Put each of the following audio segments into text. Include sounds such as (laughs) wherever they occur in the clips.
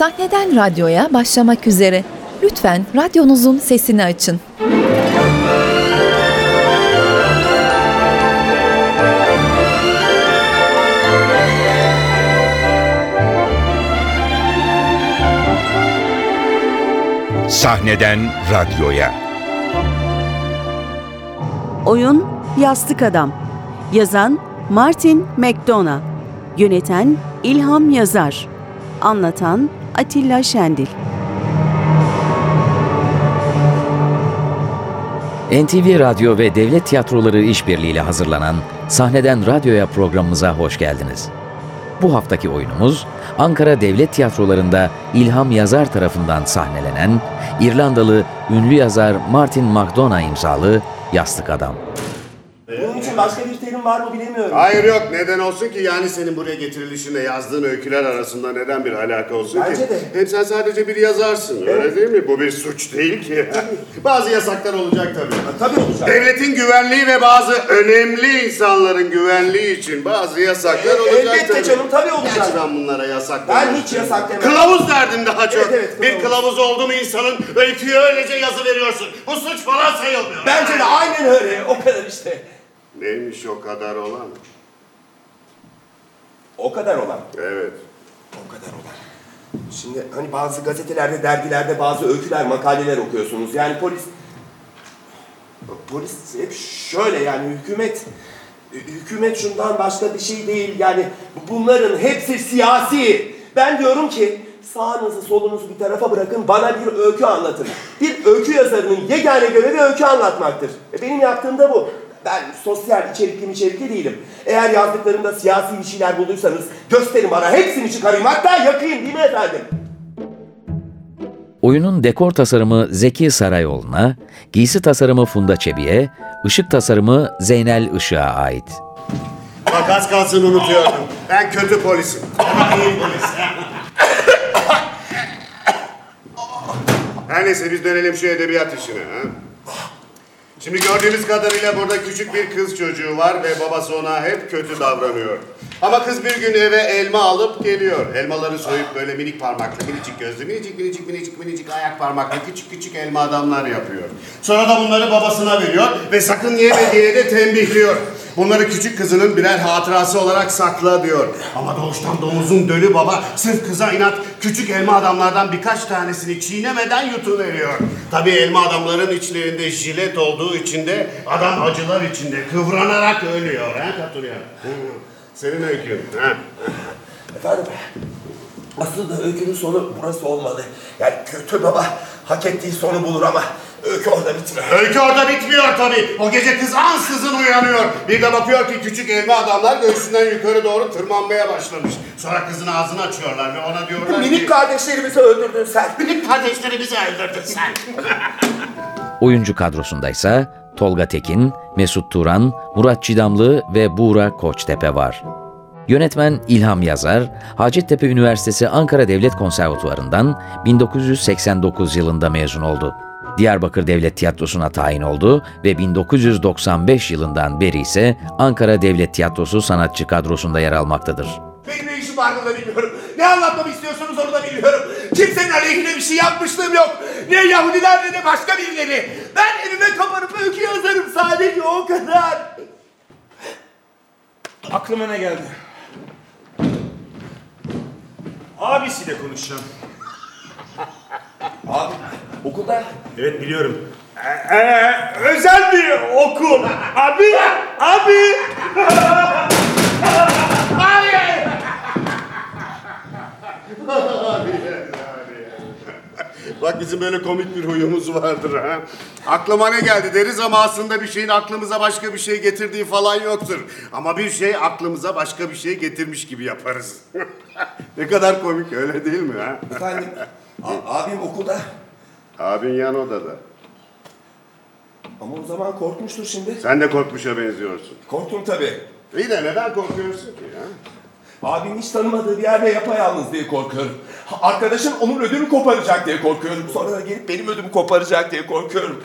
Sahneden radyoya başlamak üzere. Lütfen radyonuzun sesini açın. Sahneden radyoya. Oyun Yastık Adam. Yazan Martin McDonough. Yöneten İlham Yazar. Anlatan Atilla Şendil. NTV Radyo ve Devlet Tiyatroları işbirliğiyle hazırlanan Sahneden Radyoya programımıza hoş geldiniz. Bu haftaki oyunumuz Ankara Devlet Tiyatroları'nda İlham Yazar tarafından sahnelenen İrlandalı ünlü yazar Martin McDonough imzalı Yastık Adam. Bunun için başka bir terim var mı bilemiyorum. Hayır yok neden olsun ki yani senin buraya getirilişinle yazdığın öyküler arasında neden bir alaka olsun Bence ki? de. Hem sen sadece bir yazarsın öyle değil mi? Bu bir suç değil ki. (laughs) bazı yasaklar olacak tabii. Tabii olacak. Devletin güvenliği ve bazı önemli insanların güvenliği için bazı yasaklar E, olacak elbette tabii. canım, tabii olacak. Gerçi ben bunlara yasak Ben demem. hiç yasak demem. Kılavuz derdim daha çok. Evet, evet, bir kılavuz. kılavuz oldu mu insanın öyküye öylece yazı veriyorsun. Bu suç falan sayılmıyor. Bence de aynen öyle. O kadar işte. Neymiş o kadar olan? O kadar olan. Evet. O kadar olan. Şimdi hani bazı gazetelerde, dergilerde bazı öyküler, makaleler okuyorsunuz. Yani polis... Polis hep şöyle yani hükümet... Hükümet şundan başka bir şey değil. Yani bunların hepsi siyasi. Ben diyorum ki sağınızı solunuzu bir tarafa bırakın bana bir öykü anlatın. Bir öykü yazarının yegane görevi öykü anlatmaktır. E benim yaptığım da bu. Ben sosyal içerikli içerikli değilim. Eğer yazdıklarımda siyasi bir şeyler bulduysanız gösterin bana hepsini çıkarayım hatta yakayım değil mi efendim? Oyunun dekor tasarımı Zeki Sarayoğlu'na, giysi tasarımı Funda Çebi'ye, ışık tasarımı Zeynel Işık'a ait. Bak az kalsın unutuyordum. Ben kötü polisim. Ama iyi polis. Her neyse biz dönelim şu edebiyat işine. Ha? Şimdi gördüğümüz kadarıyla burada küçük bir kız çocuğu var ve babası ona hep kötü davranıyor. Ama kız bir gün eve elma alıp geliyor. Elmaları soyup böyle minik parmaklı, minicik gözlü, minicik minicik minicik minicik ayak parmaklı küçük küçük elma adamlar yapıyor. Sonra da bunları babasına veriyor ve sakın yeme diye de tembihliyor. Bunları küçük kızının birer hatırası olarak sakla diyor. Ama doğuştan domuzun dölü baba sırf kıza inat küçük elma adamlardan birkaç tanesini çiğnemeden yutuveriyor. Tabii elma adamların içlerinde jilet olduğu için de adam acılar içinde kıvranarak ölüyor. Ha Katurya? Senin öykün. Ha? Efendim aslında öykünün sonu burası olmalı. Yani kötü baba hak ettiği sonu bulur ama öykü orada bitmiyor. Öykü orada bitmiyor tabii. O gece kız ansızın uyanıyor. Bir de bakıyor ki küçük elma adamlar göğsünden yukarı doğru tırmanmaya başlamış. Sonra kızın ağzını açıyorlar ve ona diyorlar Minik ki... kardeşlerimizi öldürdün sen. Minik kardeşlerimizi öldürdün sen. Oyuncu kadrosundaysa Tolga Tekin, Mesut Turan, Murat Çidamlı ve Buğra Koçtepe var. Yönetmen İlham Yazar, Hacettepe Üniversitesi Ankara Devlet Konservatuvarı'ndan 1989 yılında mezun oldu. Diyarbakır Devlet Tiyatrosu'na tayin oldu ve 1995 yılından beri ise Ankara Devlet Tiyatrosu sanatçı kadrosunda yer almaktadır. Benim ne işim var burada bilmiyorum. Ne anlatmamı istiyorsunuz onu da bilmiyorum. Kimsenin aleyhine bir şey yapmışlığım yok. Ne Yahudiler ne de başka birileri. Ben evime kapanıp öykü yazarım sadece o kadar. Aklıma ne geldi? Abisiyle konuşacağım. (laughs) Abi okulda Evet biliyorum. Ee, özel bir okul. Abi, abi. (laughs) (laughs) Bak bizim böyle komik bir huyumuz vardır ha. Aklıma ne geldi deriz ama aslında bir şeyin aklımıza başka bir şey getirdiği falan yoktur. Ama bir şey aklımıza başka bir şey getirmiş gibi yaparız. (laughs) ne kadar komik öyle değil mi ha? efendim (laughs) a- abim okulda. Abin yan odada. Ama o zaman korkmuştur şimdi. Sen de korkmuşa benziyorsun. Korktum tabii. İyi de neden korkuyorsun ki ya? Abim hiç tanımadığı bir yerde yapayalnız diye korkuyorum. Arkadaşım onun ödümü koparacak diye korkuyorum. Sonra da gelip benim ödümü koparacak diye korkuyorum.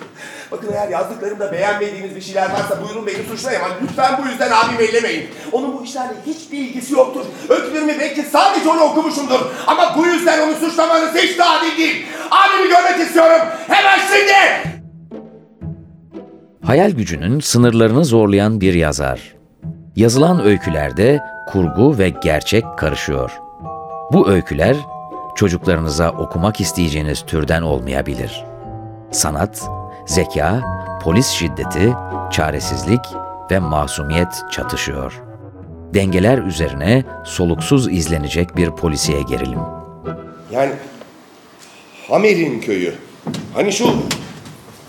Bakın eğer yazdıklarımda beğenmediğiniz bir şeyler varsa buyurun beni suçlayın ama lütfen bu yüzden abimi ellemeyin. Onun bu işlerle hiçbir ilgisi yoktur. Öykülerimi belki sadece onu okumuşumdur. Ama bu yüzden onu suçlamanız hiç daha adil değil. Abimi görmek istiyorum. Hemen şimdi. Hayal gücünün sınırlarını zorlayan bir yazar. Yazılan öykülerde kurgu ve gerçek karışıyor. Bu öyküler çocuklarınıza okumak isteyeceğiniz türden olmayabilir. Sanat, zeka, polis şiddeti, çaresizlik ve masumiyet çatışıyor. Dengeler üzerine soluksuz izlenecek bir polisiye gerilim. Yani Hamer'in köyü. Hani şu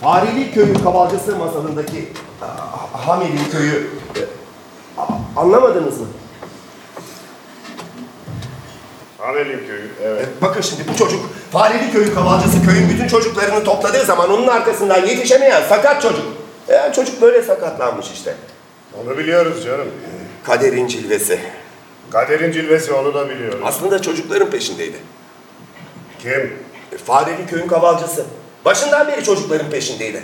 Fareli köyü kavalcısı masalındaki ah, Hamer'in köyü. e, Anlamadınız mı? Hamelin köyü, evet. Bakın şimdi bu çocuk Fareli köyü kavalcısı köyün bütün çocuklarını topladığı zaman onun arkasından yetişemeyen sakat çocuk. E, çocuk böyle sakatlanmış işte. Onu biliyoruz canım. Kaderin cilvesi. Kaderin cilvesi onu da biliyoruz. Aslında çocukların peşindeydi. Kim? E, Fareli köyün kavalcısı. Başından beri çocukların peşindeydi.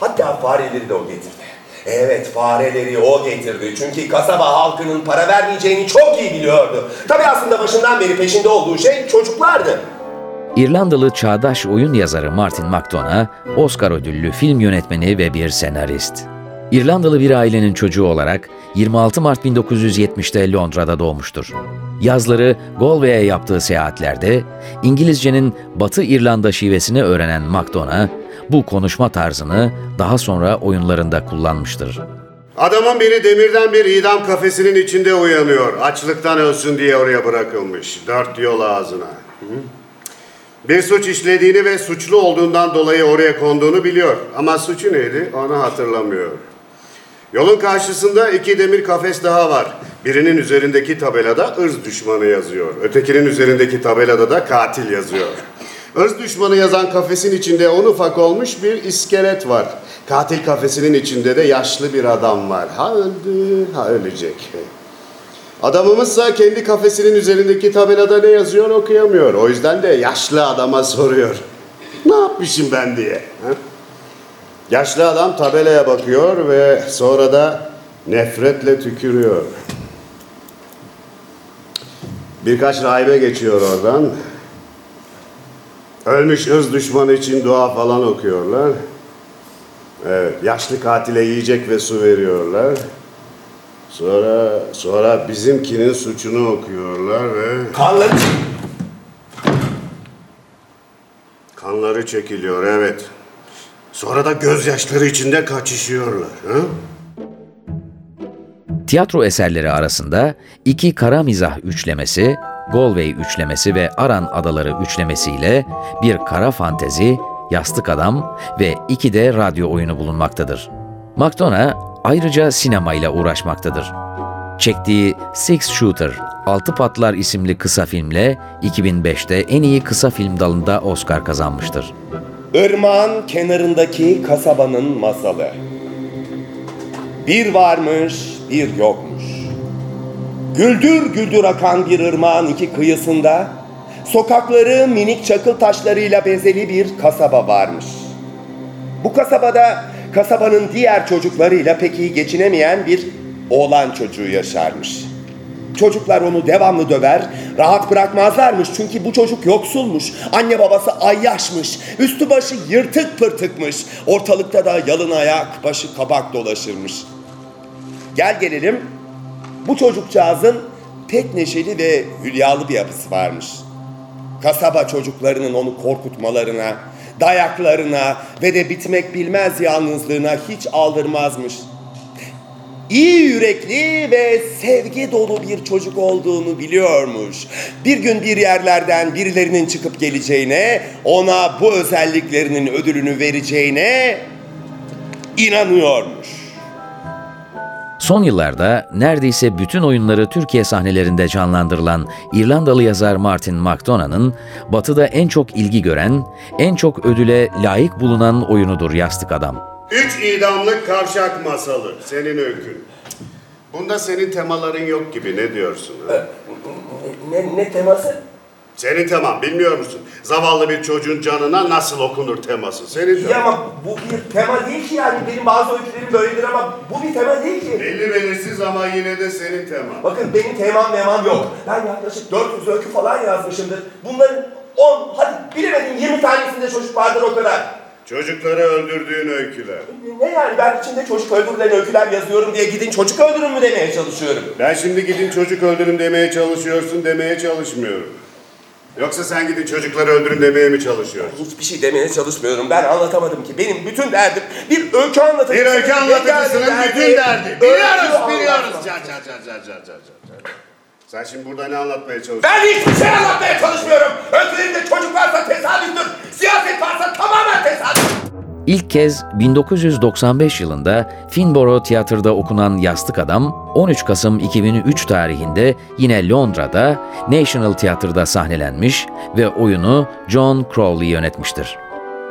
Hatta fareleri de o getirdi. Evet fareleri o getirdi. Çünkü kasaba halkının para vermeyeceğini çok iyi biliyordu. Tabii aslında başından beri peşinde olduğu şey çocuklardı. İrlandalı çağdaş oyun yazarı Martin McDonagh, Oscar ödüllü film yönetmeni ve bir senarist. İrlandalı bir ailenin çocuğu olarak 26 Mart 1970'te Londra'da doğmuştur. Yazları Galway'e yaptığı seyahatlerde İngilizcenin Batı İrlanda şivesini öğrenen McDonagh, bu konuşma tarzını daha sonra oyunlarında kullanmıştır. Adamın biri demirden bir idam kafesinin içinde uyanıyor. Açlıktan ölsün diye oraya bırakılmış. Dört yol ağzına. Bir suç işlediğini ve suçlu olduğundan dolayı oraya konduğunu biliyor. Ama suçu neydi onu hatırlamıyor. Yolun karşısında iki demir kafes daha var. Birinin üzerindeki tabelada ırz düşmanı yazıyor. Ötekinin üzerindeki tabelada da katil yazıyor. Irz düşmanı yazan kafesin içinde un ufak olmuş bir iskelet var. Katil kafesinin içinde de yaşlı bir adam var. Ha öldü, ha ölecek. Adamımızsa kendi kafesinin üzerindeki tabelada ne yazıyor okuyamıyor. O yüzden de yaşlı adama soruyor. Ne yapmışım ben diye. ha? Yaşlı adam tabelaya bakıyor ve sonra da nefretle tükürüyor. Birkaç rahibe geçiyor oradan. Ölmüş ırz düşmanı için dua falan okuyorlar. Evet, yaşlı katile yiyecek ve su veriyorlar. Sonra sonra bizimkinin suçunu okuyorlar ve Kanları kanları çekiliyor evet. Sonra da gözyaşları içinde kaçışıyorlar. Ha? Tiyatro eserleri arasında iki kara mizah üçlemesi, Galway üçlemesi ve Aran Adaları üçlemesiyle bir kara fantezi, Yastık Adam ve iki de radyo oyunu bulunmaktadır. McDonagh ayrıca sinemayla uğraşmaktadır. Çektiği Six Shooter, Altı Patlar isimli kısa filmle 2005'te en iyi kısa film dalında Oscar kazanmıştır. Irmağın kenarındaki kasabanın masalı. Bir varmış, bir yokmuş. Güldür güldür akan bir ırmağın iki kıyısında sokakları minik çakıl taşlarıyla bezeli bir kasaba varmış. Bu kasabada kasabanın diğer çocuklarıyla pek iyi geçinemeyen bir oğlan çocuğu yaşarmış. Çocuklar onu devamlı döver, rahat bırakmazlarmış çünkü bu çocuk yoksulmuş. Anne babası ayyaşmış, üstü başı yırtık pırtıkmış. Ortalıkta da yalın ayak, başı kabak dolaşırmış. Gel gelelim, bu çocukcağızın pek neşeli ve hülyalı bir yapısı varmış. Kasaba çocuklarının onu korkutmalarına, dayaklarına ve de bitmek bilmez yalnızlığına hiç aldırmazmış. İyi yürekli ve sevgi dolu bir çocuk olduğunu biliyormuş. Bir gün bir yerlerden birilerinin çıkıp geleceğine, ona bu özelliklerinin ödülünü vereceğine inanıyormuş. Son yıllarda neredeyse bütün oyunları Türkiye sahnelerinde canlandırılan İrlandalı yazar Martin McDonagh'ın Batı'da en çok ilgi gören, en çok ödüle layık bulunan oyunudur Yastık Adam. Üç idamlık kavşak masalı. Senin öykün. Bunda senin temaların yok gibi. Ne diyorsun? ha? Ne, ne teması? Senin teman bilmiyor musun? Zavallı bir çocuğun canına nasıl okunur teması. Senin İyi ama bu bir tema değil ki yani. Benim bazı öykülerim böyledir ama bu bir tema değil ki. Belli belirsiz ama yine de senin teman. Bakın benim temam memam yok. Ben yaklaşık 400 öykü falan yazmışımdır. Bunların 10, hadi bilemedim 20 tanesinde çocuk vardır o kadar. Çocukları öldürdüğün öyküler. Ne yani ben içinde çocuk öldürülen öyküler yazıyorum diye gidin çocuk öldürün mü demeye çalışıyorum. Ben şimdi gidin çocuk öldürün demeye çalışıyorsun demeye çalışmıyorum. Yoksa sen gidin çocukları öldürün demeye mi çalışıyorsun? Hiçbir şey demeye çalışmıyorum. Ben anlatamadım ki. Benim bütün derdim bir öykü anlatıcısının... Bir öykü anlatıcısının bütün derdi, Biliyoruz, biliyoruz. Car, car, car, car, car, car, car. Sen şimdi burada ne anlatmaya çalışıyorsun? Ben hiçbir şey anlatmaya çalışmıyorum. Öykülerimde çocuk varsa tesadüftür. Siyaset varsa tamamen tesadüf. İlk kez 1995 yılında Finborough Tiyatro'da okunan Yastık Adam, 13 Kasım 2003 tarihinde yine Londra'da National Tiyatro'da sahnelenmiş ve oyunu John Crowley yönetmiştir.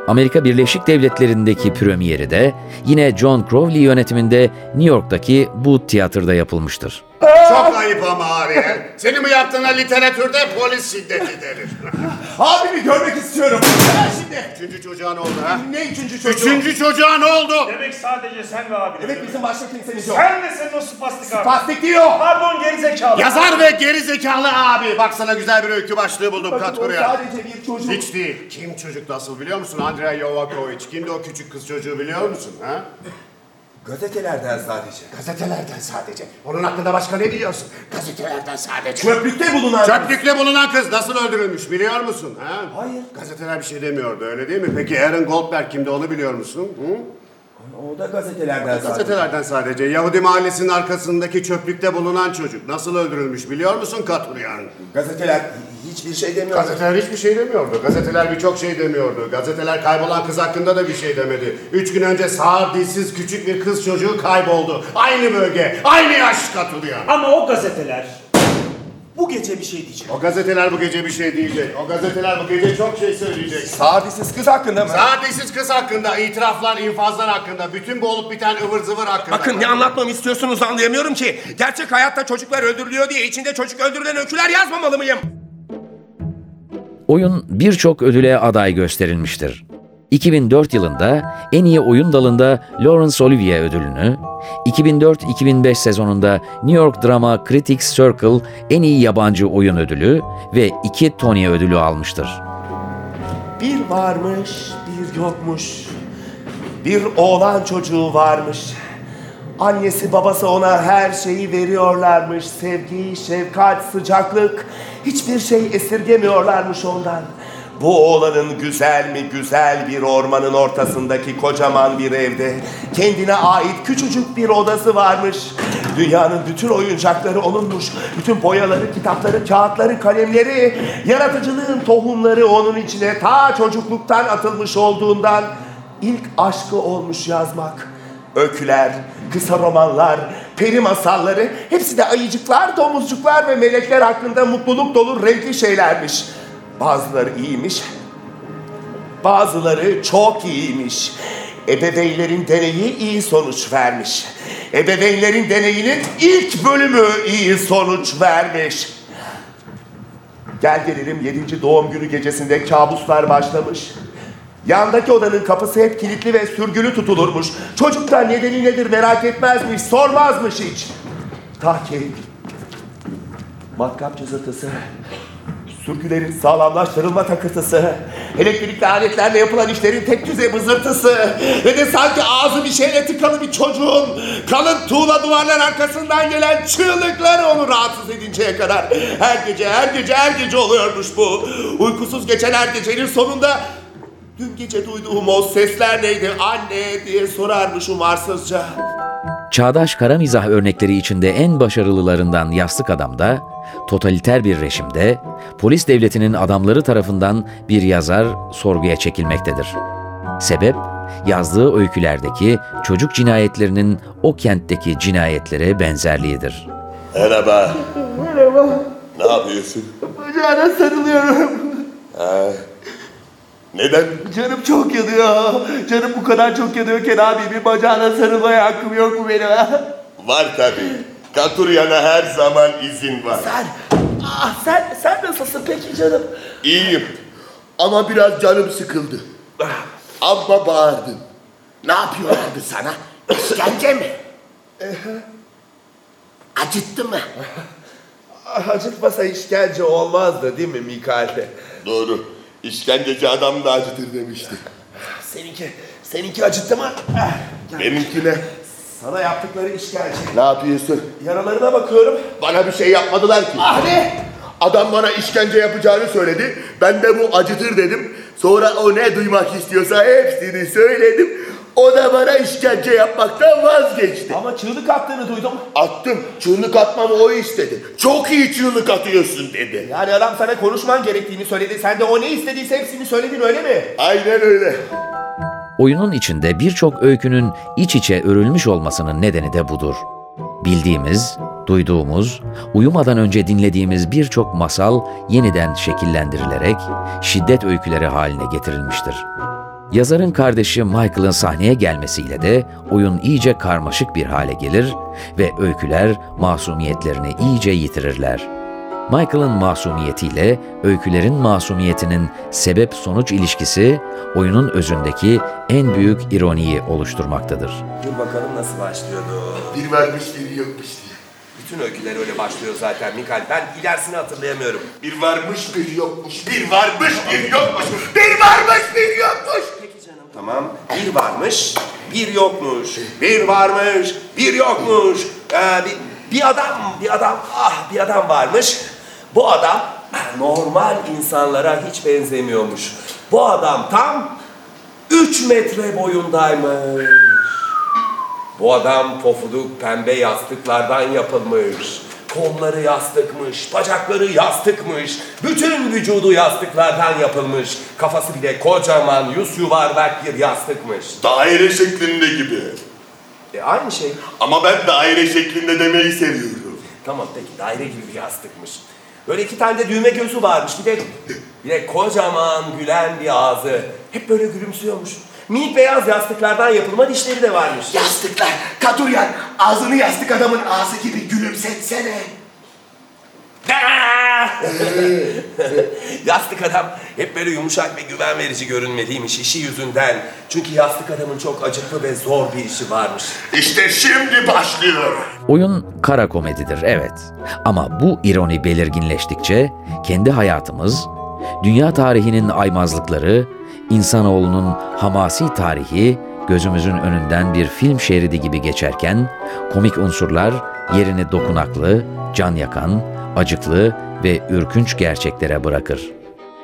Amerika Birleşik Devletleri'ndeki premieri de yine John Crowley yönetiminde New York'taki Booth Tiyatro'da yapılmıştır. Çok ayıp ama Ariel. Senin bu yaptığına literatürde polis şiddeti denir. (laughs) Abimi görmek istiyorum. Ben şimdi. Üçüncü çocuğa ne oldu ha? Ne üçüncü çocuğu? Üçüncü çocuğa ne oldu? Demek sadece sen ve abin. Evet bizim başka kimsemiz yok. Sen de senin o spastik abi. Pastik değil o. Pardon gerizekalı. Yazar ve geri zekalı abi. Bak sana güzel bir öykü başlığı buldum Bakın o Katkuruya. sadece bir çocuk. Hiç değil. Kim çocuk nasıl biliyor musun? Andrei Yovakovic. Kimdi o küçük kız çocuğu biliyor musun? Ha? Gazetelerden sadece. Gazetelerden sadece. Onun hakkında başka ne biliyorsun? Gazetelerden sadece. Çöplükte bulunan. Çöplükte bulunan kız nasıl öldürülmüş biliyor musun? Ha? Hayır. Gazeteler bir şey demiyordu öyle değil mi? Peki Aaron Goldberg kimdi onu biliyor musun? Hı? O da gazetelerden sadece. Gazetelerden sadece. Yahudi mahallesinin arkasındaki çöplükte bulunan çocuk nasıl öldürülmüş biliyor musun Katuryan? Gazeteler hiçbir şey demiyor. Gazeteler hiçbir şey demiyordu. Gazeteler birçok şey demiyordu. Gazeteler kaybolan kız hakkında da bir şey demedi. Üç gün önce sağır dilsiz küçük bir kız çocuğu kayboldu. Aynı bölge, aynı yaş Katuryan. Ama o gazeteler bu gece bir şey diyecek. O gazeteler bu gece bir şey diyecek. O gazeteler bu gece çok şey söyleyecek. Sadisiz kız hakkında mı? Sadesiz kız hakkında, itiraflar, infazlar hakkında, bütün bu olup biten ıvır zıvır hakkında. Bakın ne anlatmamı istiyorsunuz anlayamıyorum ki. Gerçek hayatta çocuklar öldürülüyor diye içinde çocuk öldürülen öyküler yazmamalı mıyım? Oyun birçok ödüle aday gösterilmiştir. 2004 yılında en iyi oyun dalında Laurence Olivier ödülünü, 2004-2005 sezonunda New York Drama Critics Circle en iyi yabancı oyun ödülü ve iki Tony ödülü almıştır. Bir varmış, bir yokmuş. Bir oğlan çocuğu varmış. Annesi babası ona her şeyi veriyorlarmış. Sevgi, şefkat, sıcaklık. Hiçbir şey esirgemiyorlarmış ondan. Bu oğlanın güzel mi güzel bir ormanın ortasındaki kocaman bir evde kendine ait küçücük bir odası varmış. Dünyanın bütün oyuncakları onunmuş. Bütün boyaları, kitapları, kağıtları, kalemleri, yaratıcılığın tohumları onun içine ta çocukluktan atılmış olduğundan ilk aşkı olmuş yazmak. Öyküler, kısa romanlar, peri masalları hepsi de ayıcıklar, domuzcuklar ve melekler hakkında mutluluk dolu renkli şeylermiş. Bazıları iyiymiş, bazıları çok iyiymiş. Ebeveynlerin deneyi iyi sonuç vermiş. Ebeveynlerin deneyinin ilk bölümü iyi sonuç vermiş. Gel gelelim 7. doğum günü gecesinde kabuslar başlamış. Yandaki odanın kapısı hep kilitli ve sürgülü tutulurmuş. Çocuk da nedeni nedir merak etmezmiş, sormazmış hiç. Ta ki matkap cızırtısı, sürgülerin sağlamlaştırılma takıntısı, elektrikli aletlerle yapılan işlerin tek düze bızırtısı ve de sanki ağzı bir şeyle tıkalı bir çocuğun kalın tuğla duvarlar arkasından gelen çığlıkları onu rahatsız edinceye kadar her gece her gece her gece oluyormuş bu. Uykusuz geçen her gecenin sonunda dün gece duyduğum o sesler neydi anne diye sorarmış umarsızca. Çağdaş kara mizah örnekleri içinde en başarılılarından Yastık Adam'da, totaliter bir rejimde, polis devletinin adamları tarafından bir yazar sorguya çekilmektedir. Sebep, yazdığı öykülerdeki çocuk cinayetlerinin o kentteki cinayetlere benzerliğidir. Merhaba. Merhaba. Ne yapıyorsun? Bacağına sarılıyorum. Neden? Canım çok yanıyor. Canım bu kadar çok yanıyorken abi bir bacağına sarılmaya hakkım yok mu benim? Var tabii. Katuryana her zaman izin var. Sen, ah sen, sen nasılsın peki canım? İyiyim. Ama biraz canım sıkıldı. Amma bağırdın. Ne yapıyorlardı sana? İşkence mi? Acıttı mı? Acıtmasa işkence olmazdı değil mi Mikail? Doğru. İşkenceci adam da acıtır demişti. Seninki, seninki acıttı mı? Benimki ne? Sana yaptıkları işkence. Ne yapıyorsun? Yaralarına bakıyorum. Bana bir şey yapmadılar ki. Ah ne? Adam bana işkence yapacağını söyledi. Ben de bu acıtır dedim. Sonra o ne duymak istiyorsa hepsini söyledim. O da bana işkence yapmaktan vazgeçti. Ama çığlık attığını duydum. Attım. Çığlık atmamı o istedi. Çok iyi çığlık atıyorsun dedi. Yani adam sana konuşman gerektiğini söyledi. Sen de o ne istediyse hepsini söyledin öyle mi? Aynen öyle. Oyunun içinde birçok öykünün iç içe örülmüş olmasının nedeni de budur. Bildiğimiz, duyduğumuz, uyumadan önce dinlediğimiz birçok masal yeniden şekillendirilerek şiddet öyküleri haline getirilmiştir. Yazarın kardeşi Michael'ın sahneye gelmesiyle de oyun iyice karmaşık bir hale gelir ve öyküler masumiyetlerini iyice yitirirler. Michael'ın masumiyetiyle öykülerin masumiyetinin sebep-sonuç ilişkisi oyunun özündeki en büyük ironiyi oluşturmaktadır. Dur bakalım nasıl başlıyordu. Bir varmış bir yokmuş diye. Bütün öyküler öyle başlıyor zaten Mikael. Ben ilerisini hatırlayamıyorum. Bir varmış bir yokmuş. Bir varmış bir yokmuş. Bir varmış bir yokmuş. Tamam. Bir varmış, bir yokmuş. Bir varmış, bir yokmuş. Ee, bir, bir adam, bir adam, ah bir adam varmış. Bu adam normal insanlara hiç benzemiyormuş. Bu adam tam 3 metre boyundaymış. Bu adam pofuduk pembe yastıklardan yapılmış. Kolları yastıkmış, bacakları yastıkmış, bütün vücudu yastıklardan yapılmış. Kafası bile kocaman, yüz yuvarlak bir yastıkmış. Daire şeklinde gibi. E aynı şey. Ama ben daire şeklinde demeyi seviyorum. Tamam peki daire gibi bir yastıkmış. Böyle iki tane de düğme gözü varmış. Bir de, (laughs) de kocaman gülen bir ağzı. Hep böyle gülümsüyormuş. Minik beyaz yastıklardan yapılma dişleri de varmış. Yastıklar, Katuryan ağzını yastık adamın ağzı gibi gülümsetsene. (laughs) yastık adam hep böyle yumuşak ve güven verici görünmeliymiş işi yüzünden. Çünkü yastık adamın çok acıklı ve zor bir işi varmış. İşte şimdi başlıyor. Oyun kara komedidir evet. Ama bu ironi belirginleştikçe kendi hayatımız, dünya tarihinin aymazlıkları, insanoğlunun hamasi tarihi gözümüzün önünden bir film şeridi gibi geçerken komik unsurlar yerini dokunaklı, can yakan, acıklı ve ürkünç gerçeklere bırakır.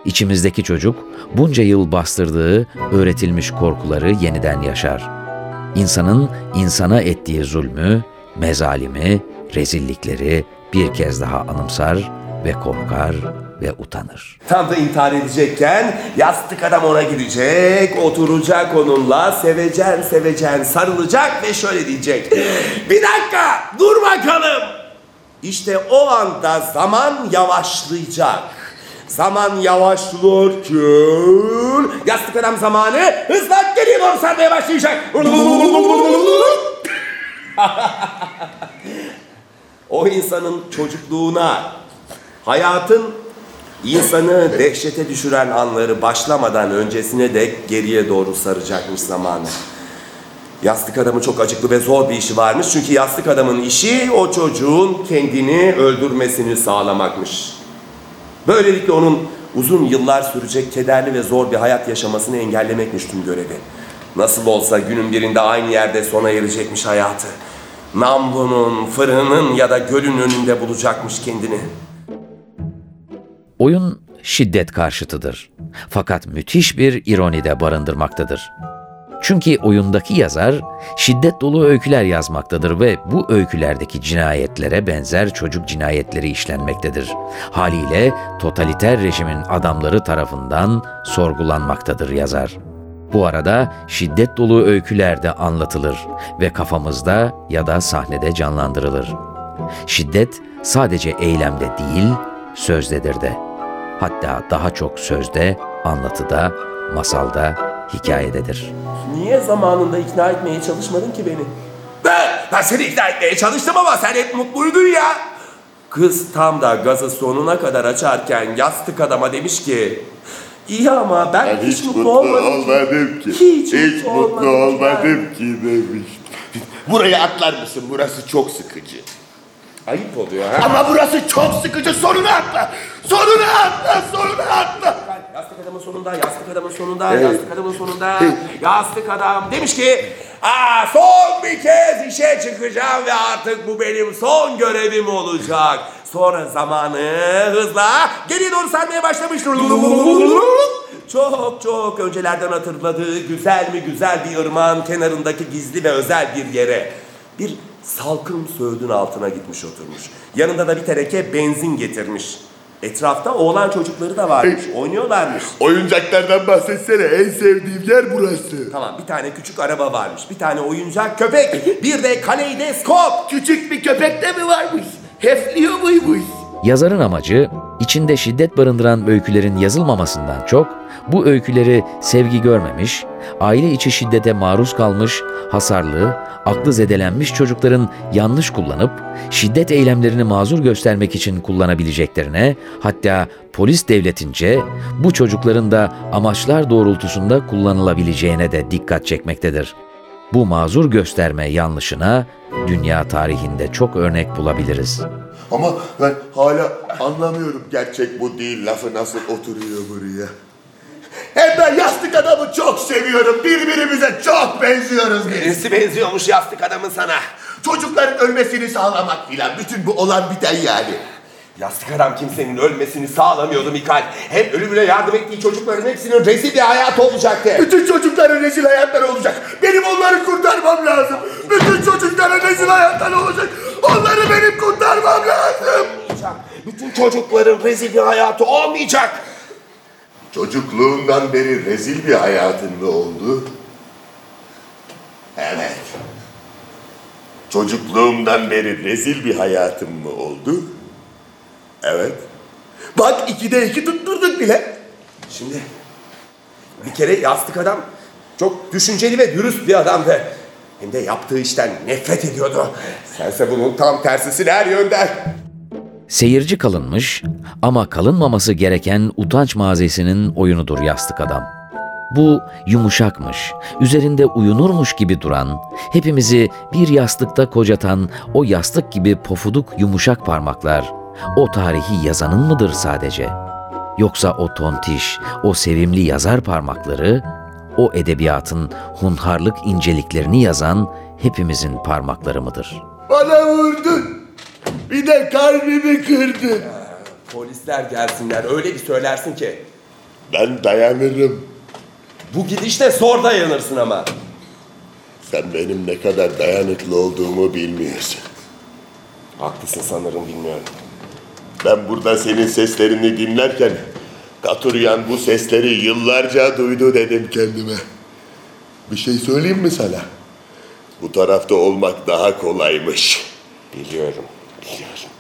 İçimizdeki çocuk bunca yıl bastırdığı öğretilmiş korkuları yeniden yaşar. İnsanın insana ettiği zulmü, mezalimi, rezillikleri bir kez daha anımsar ve korkar ve utanır. Tam da intihar edecekken yastık adam ona gidecek, oturacak onunla, sevecen sevecen sarılacak ve şöyle diyecek. Bir dakika, dur bakalım. İşte o anda zaman yavaşlayacak. Zaman yavaşlarken yastık adam zamanı hızla geriye doğru sarmaya başlayacak. (laughs) o insanın çocukluğuna, hayatın insanı dehşete düşüren anları başlamadan öncesine dek geriye doğru saracakmış zamanı. Yastık adamın çok acıklı ve zor bir işi varmış. Çünkü yastık adamın işi o çocuğun kendini öldürmesini sağlamakmış. Böylelikle onun uzun yıllar sürecek kederli ve zor bir hayat yaşamasını engellemekmiş tüm görevi. Nasıl olsa günün birinde aynı yerde sona erecekmiş hayatı. Namlunun, fırının ya da gölün önünde bulacakmış kendini. Oyun şiddet karşıtıdır. Fakat müthiş bir ironi de barındırmaktadır. Çünkü oyundaki yazar şiddet dolu öyküler yazmaktadır ve bu öykülerdeki cinayetlere benzer çocuk cinayetleri işlenmektedir. Haliyle totaliter rejimin adamları tarafından sorgulanmaktadır yazar. Bu arada şiddet dolu öyküler de anlatılır ve kafamızda ya da sahnede canlandırılır. Şiddet sadece eylemde değil, sözdedir de. Hatta daha çok sözde, anlatıda, masalda, hikayededir. Niye zamanında ikna etmeye çalışmadın ki beni? Ben, ben seni ikna etmeye çalıştım ama sen hep mutluydun ya. Kız tam da gazı sonuna kadar açarken yastık adama demiş ki... İyi ama ben, Ben hiç, mutlu, olmadım, olmadım ki. Hiç, Hiç mutlu, mutlu olmadım, olmadım ki demiş. Buraya atlar mısın? Burası çok sıkıcı. Ayıp oluyor ha. Ama burası çok sıkıcı. Sonuna atla. Sonuna atla. Sonuna atla. Yastık adamın sonunda, yastık adamın sonunda, yastık adamın sonunda, yastık adam demiş ki Aa, son bir kez işe çıkacağım ve artık bu benim son görevim olacak. Sonra zamanı hızla geri doğru sarmaya başlamış. Çok çok öncelerden hatırladığı güzel mi güzel bir ırmağın kenarındaki gizli ve özel bir yere. Bir salkım söğüdün altına gitmiş oturmuş. Yanında da bir tereke benzin getirmiş. Etrafta oğlan çocukları da varmış. Oynuyorlarmış. Oyuncaklardan bahsetsene. En sevdiğim yer burası. Tamam bir tane küçük araba varmış. Bir tane oyuncak köpek. Bir de kaleidoskop. Küçük bir köpek de mi varmış? Hefliyor muymuş? Yazarın amacı içinde şiddet barındıran öykülerin yazılmamasından çok bu öyküleri sevgi görmemiş, aile içi şiddete maruz kalmış, hasarlı, aklı zedelenmiş çocukların yanlış kullanıp şiddet eylemlerini mazur göstermek için kullanabileceklerine, hatta polis devletince bu çocukların da amaçlar doğrultusunda kullanılabileceğine de dikkat çekmektedir. Bu mazur gösterme yanlışına dünya tarihinde çok örnek bulabiliriz. Ama ben hala anlamıyorum gerçek bu değil lafı nasıl oturuyor buraya. Hem ben yastık adamı çok seviyorum. Birbirimize çok benziyoruz biz. Birisi benziyormuş yastık adamın sana. Çocukların ölmesini sağlamak filan. Bütün bu olan biten yani. Yastık adam kimsenin ölmesini sağlamıyordu Mikael. Hem ölümüne yardım ettiği çocukların hepsinin rezil bir hayatı olacaktı. Bütün çocukların rezil hayatları olacak. Benim onları kurtarmam lazım. Bütün çocukların rezil hayatları olacak. Onları benim kurtarmam lazım. Olmayacak. Bütün çocukların rezil bir hayatı olmayacak. Çocukluğundan beri rezil bir hayatın mı oldu? Evet. Çocukluğumdan beri rezil bir hayatım mı oldu? Evet. Bak ikide iki tutturduk bile. Şimdi bir kere yastık adam çok düşünceli ve dürüst bir adamdı. Hem de yaptığı işten nefret ediyordu. Sense bunun tam tersisin her yönden. Seyirci kalınmış ama kalınmaması gereken utanç mazisinin oyunudur yastık adam. Bu yumuşakmış, üzerinde uyunurmuş gibi duran, hepimizi bir yastıkta kocatan o yastık gibi pofuduk yumuşak parmaklar, o tarihi yazanın mıdır sadece? Yoksa o tontiş, o sevimli yazar parmakları, o edebiyatın hunharlık inceliklerini yazan hepimizin parmakları mıdır?'' Bana vurdun. Bir de kalbimi kırdın. Polisler gelsinler öyle bir söylersin ki. Ben dayanırım. Bu gidişle zor dayanırsın ama. Sen benim ne kadar dayanıklı olduğumu bilmiyorsun. Haklısın sanırım bilmiyorum. Ben burada senin seslerini dinlerken Katuryan bu sesleri yıllarca duydu dedim kendime. Bir şey söyleyeyim mi sana? Bu tarafta olmak daha kolaymış. Biliyorum, biliyorum.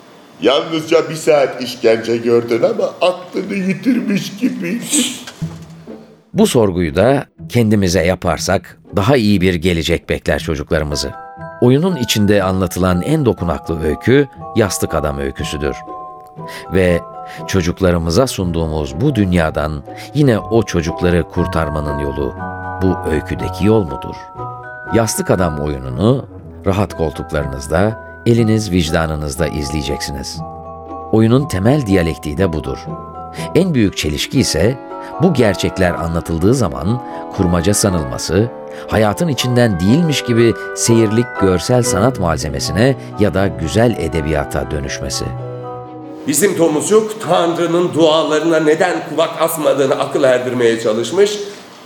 Yalnızca bir saat işkence gördün ama aklını yitirmiş gibiydin. Bu sorguyu da kendimize yaparsak daha iyi bir gelecek bekler çocuklarımızı. Oyunun içinde anlatılan en dokunaklı öykü Yastık Adam öyküsüdür. Ve çocuklarımıza sunduğumuz bu dünyadan yine o çocukları kurtarmanın yolu bu öyküdeki yol mudur? Yastık Adam oyununu rahat koltuklarınızda, eliniz vicdanınızda izleyeceksiniz. Oyunun temel diyalektiği de budur. En büyük çelişki ise bu gerçekler anlatıldığı zaman kurmaca sanılması, hayatın içinden değilmiş gibi seyirlik görsel sanat malzemesine ya da güzel edebiyata dönüşmesi. Bizim domuzcuk Tanrı'nın dualarına neden kulak asmadığını akıl erdirmeye çalışmış.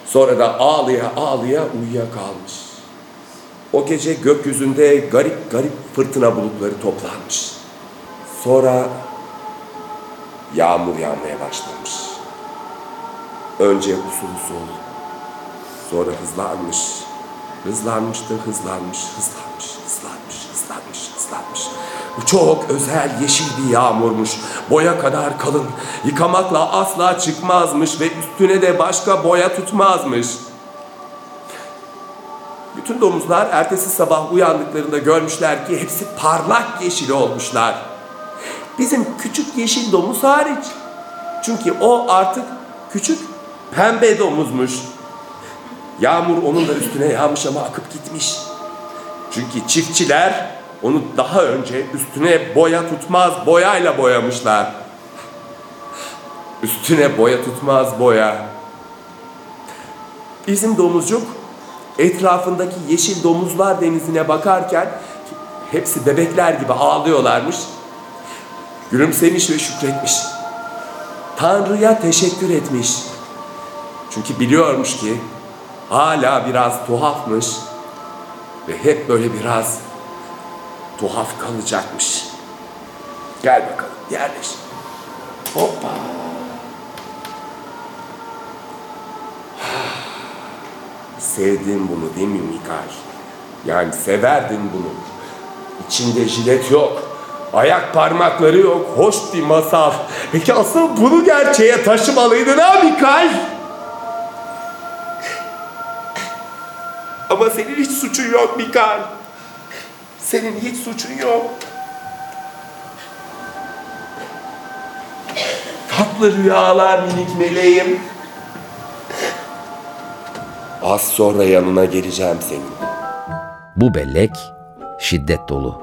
Sonra da ağlıya ağlıya uyuyakalmış. O gece gökyüzünde garip garip fırtına bulutları toplanmış. Sonra yağmur yağmaya başlamış. Önce usul usul, sonra hızlanmış. Hızlanmış da hızlanmış, hızlanmış, hızlanmış. Bu çok özel yeşil bir yağmurmuş. Boya kadar kalın. Yıkamakla asla çıkmazmış ve üstüne de başka boya tutmazmış. Bütün domuzlar ertesi sabah uyandıklarında görmüşler ki hepsi parlak yeşil olmuşlar. Bizim küçük yeşil domuz hariç. Çünkü o artık küçük Pembe domuzmuş. Yağmur onun da üstüne yağmış ama akıp gitmiş. Çünkü çiftçiler onu daha önce üstüne boya tutmaz boyayla boyamışlar. Üstüne boya tutmaz boya. Bizim domuzcuk etrafındaki yeşil domuzlar denizine bakarken hepsi bebekler gibi ağlıyorlarmış. Gülümsemiş ve şükretmiş. Tanrı'ya teşekkür etmiş. Çünkü biliyormuş ki hala biraz tuhafmış ve hep böyle biraz tuhaf kalacakmış. Gel bakalım yerleş. Hoppa. (sighs) Sevdin bunu değil mi Mikael? Yani severdin bunu. İçinde jilet yok. Ayak parmakları yok. Hoş bir masal. Peki asıl bunu gerçeğe taşımalıydın ha Mikael? Ama senin hiç suçun yok Mikael. Senin hiç suçun yok. Tatlı rüyalar minik meleğim. Az sonra yanına geleceğim senin. Bu bellek şiddet dolu.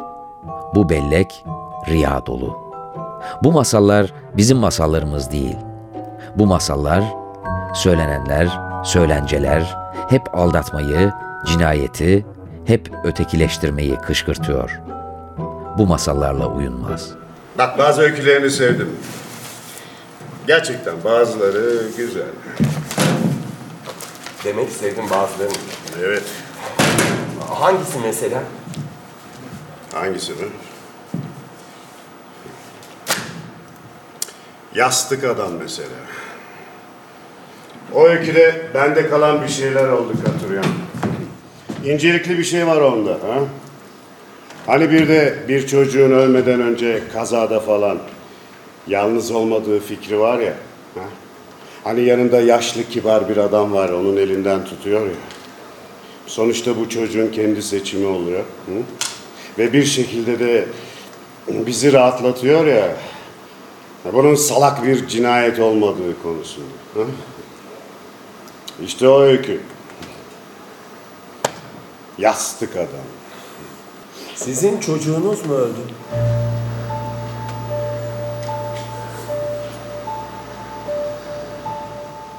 Bu bellek riya dolu. Bu masallar bizim masallarımız değil. Bu masallar söylenenler, söylenceler hep aldatmayı, cinayeti, hep ötekileştirmeyi kışkırtıyor. Bu masallarla uyunmaz. Bak bazı öykülerini sevdim. Gerçekten bazıları güzel. Demek sevdim bazılarını. Evet. Hangisi mesela? Hangisi mi? Yastık adam mesela. O öyküde bende kalan bir şeyler oldu Katuryan. İncelikli bir şey var onda. Ha? Hani bir de bir çocuğun ölmeden önce kazada falan yalnız olmadığı fikri var ya. Ha? Hani yanında yaşlı kibar bir adam var onun elinden tutuyor ya. Sonuçta bu çocuğun kendi seçimi oluyor. Hı? Ve bir şekilde de bizi rahatlatıyor ya. Bunun salak bir cinayet olmadığı konusunda. Hı? İşte o öykü. Yastık adam. Sizin çocuğunuz mu öldü?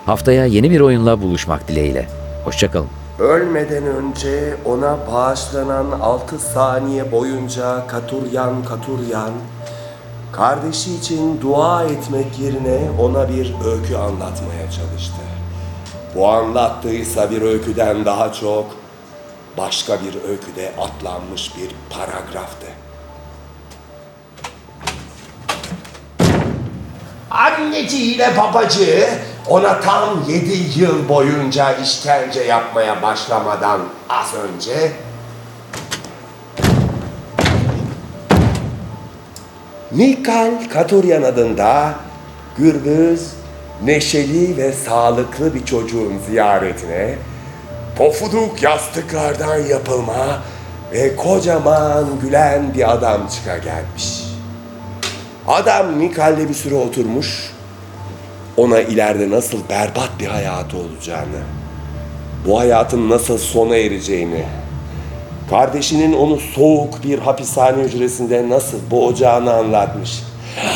Haftaya yeni bir oyunla buluşmak dileğiyle. Hoşçakalın. Ölmeden önce ona bağışlanan 6 saniye boyunca Katuryan Katuryan kardeşi için dua etmek yerine ona bir öykü anlatmaya çalıştı. Bu anlattıysa bir öyküden daha çok başka bir öyküde atlanmış bir paragraftı. Anneciğiyle babacığı ona tam yedi yıl boyunca işkence yapmaya başlamadan az önce Mikal Katuryan adında gürbüz, neşeli ve sağlıklı bir çocuğun ziyaretine pofuduk yastıklardan yapılma ve kocaman gülen bir adam çıka gelmiş. Adam Mikal'le bir süre oturmuş, ona ileride nasıl berbat bir hayatı olacağını, bu hayatın nasıl sona ereceğini, kardeşinin onu soğuk bir hapishane hücresinde nasıl boğacağını anlatmış.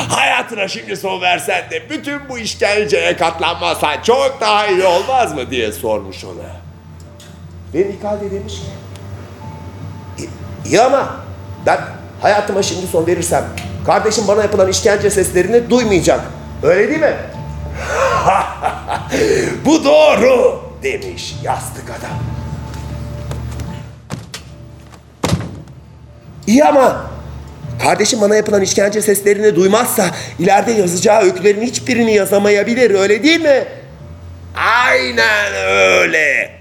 Hayatına şimdi son versen de bütün bu işkenceye katlanmazsan çok daha iyi olmaz mı diye sormuş ona. Ve Mikal de demiş ki, "İyi- iyi ama ben hayatıma şimdi son verirsem kardeşim bana yapılan işkence seslerini duymayacak. Öyle değil mi? (laughs) Bu doğru demiş yastık adam. İyi ama kardeşim bana yapılan işkence seslerini duymazsa ileride yazacağı öykülerin hiçbirini yazamayabilir öyle değil mi? Aynen öyle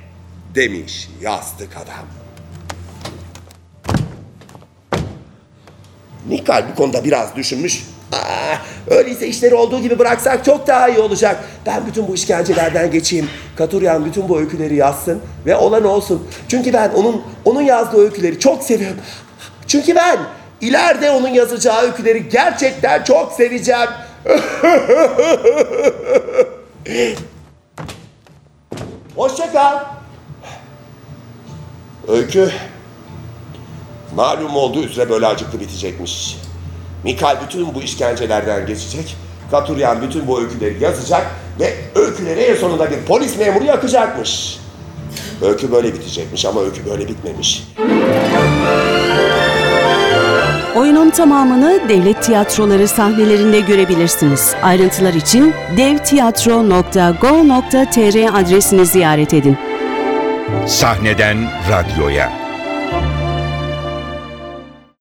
demiş yastık adam. Nikal bu konuda biraz düşünmüş. Aa, öyleyse işleri olduğu gibi bıraksak çok daha iyi olacak. Ben bütün bu işkencelerden geçeyim. Katuryan bütün bu öyküleri yazsın ve olan olsun. Çünkü ben onun onun yazdığı öyküleri çok seviyorum. Çünkü ben ileride onun yazacağı öyküleri gerçekten çok seveceğim. (laughs) Hoşça kal. Öykü. Malum olduğu üzere böyle acıklı bitecekmiş. Mikal bütün bu işkencelerden geçecek. Katuryan bütün bu öyküleri yazacak ve öyküleri en sonunda bir polis memuru yakacakmış. Öykü böyle bitecekmiş ama öykü böyle bitmemiş. Oyunun tamamını devlet tiyatroları sahnelerinde görebilirsiniz. Ayrıntılar için devtiyatro.go.tr adresini ziyaret edin. Sahneden radyoya.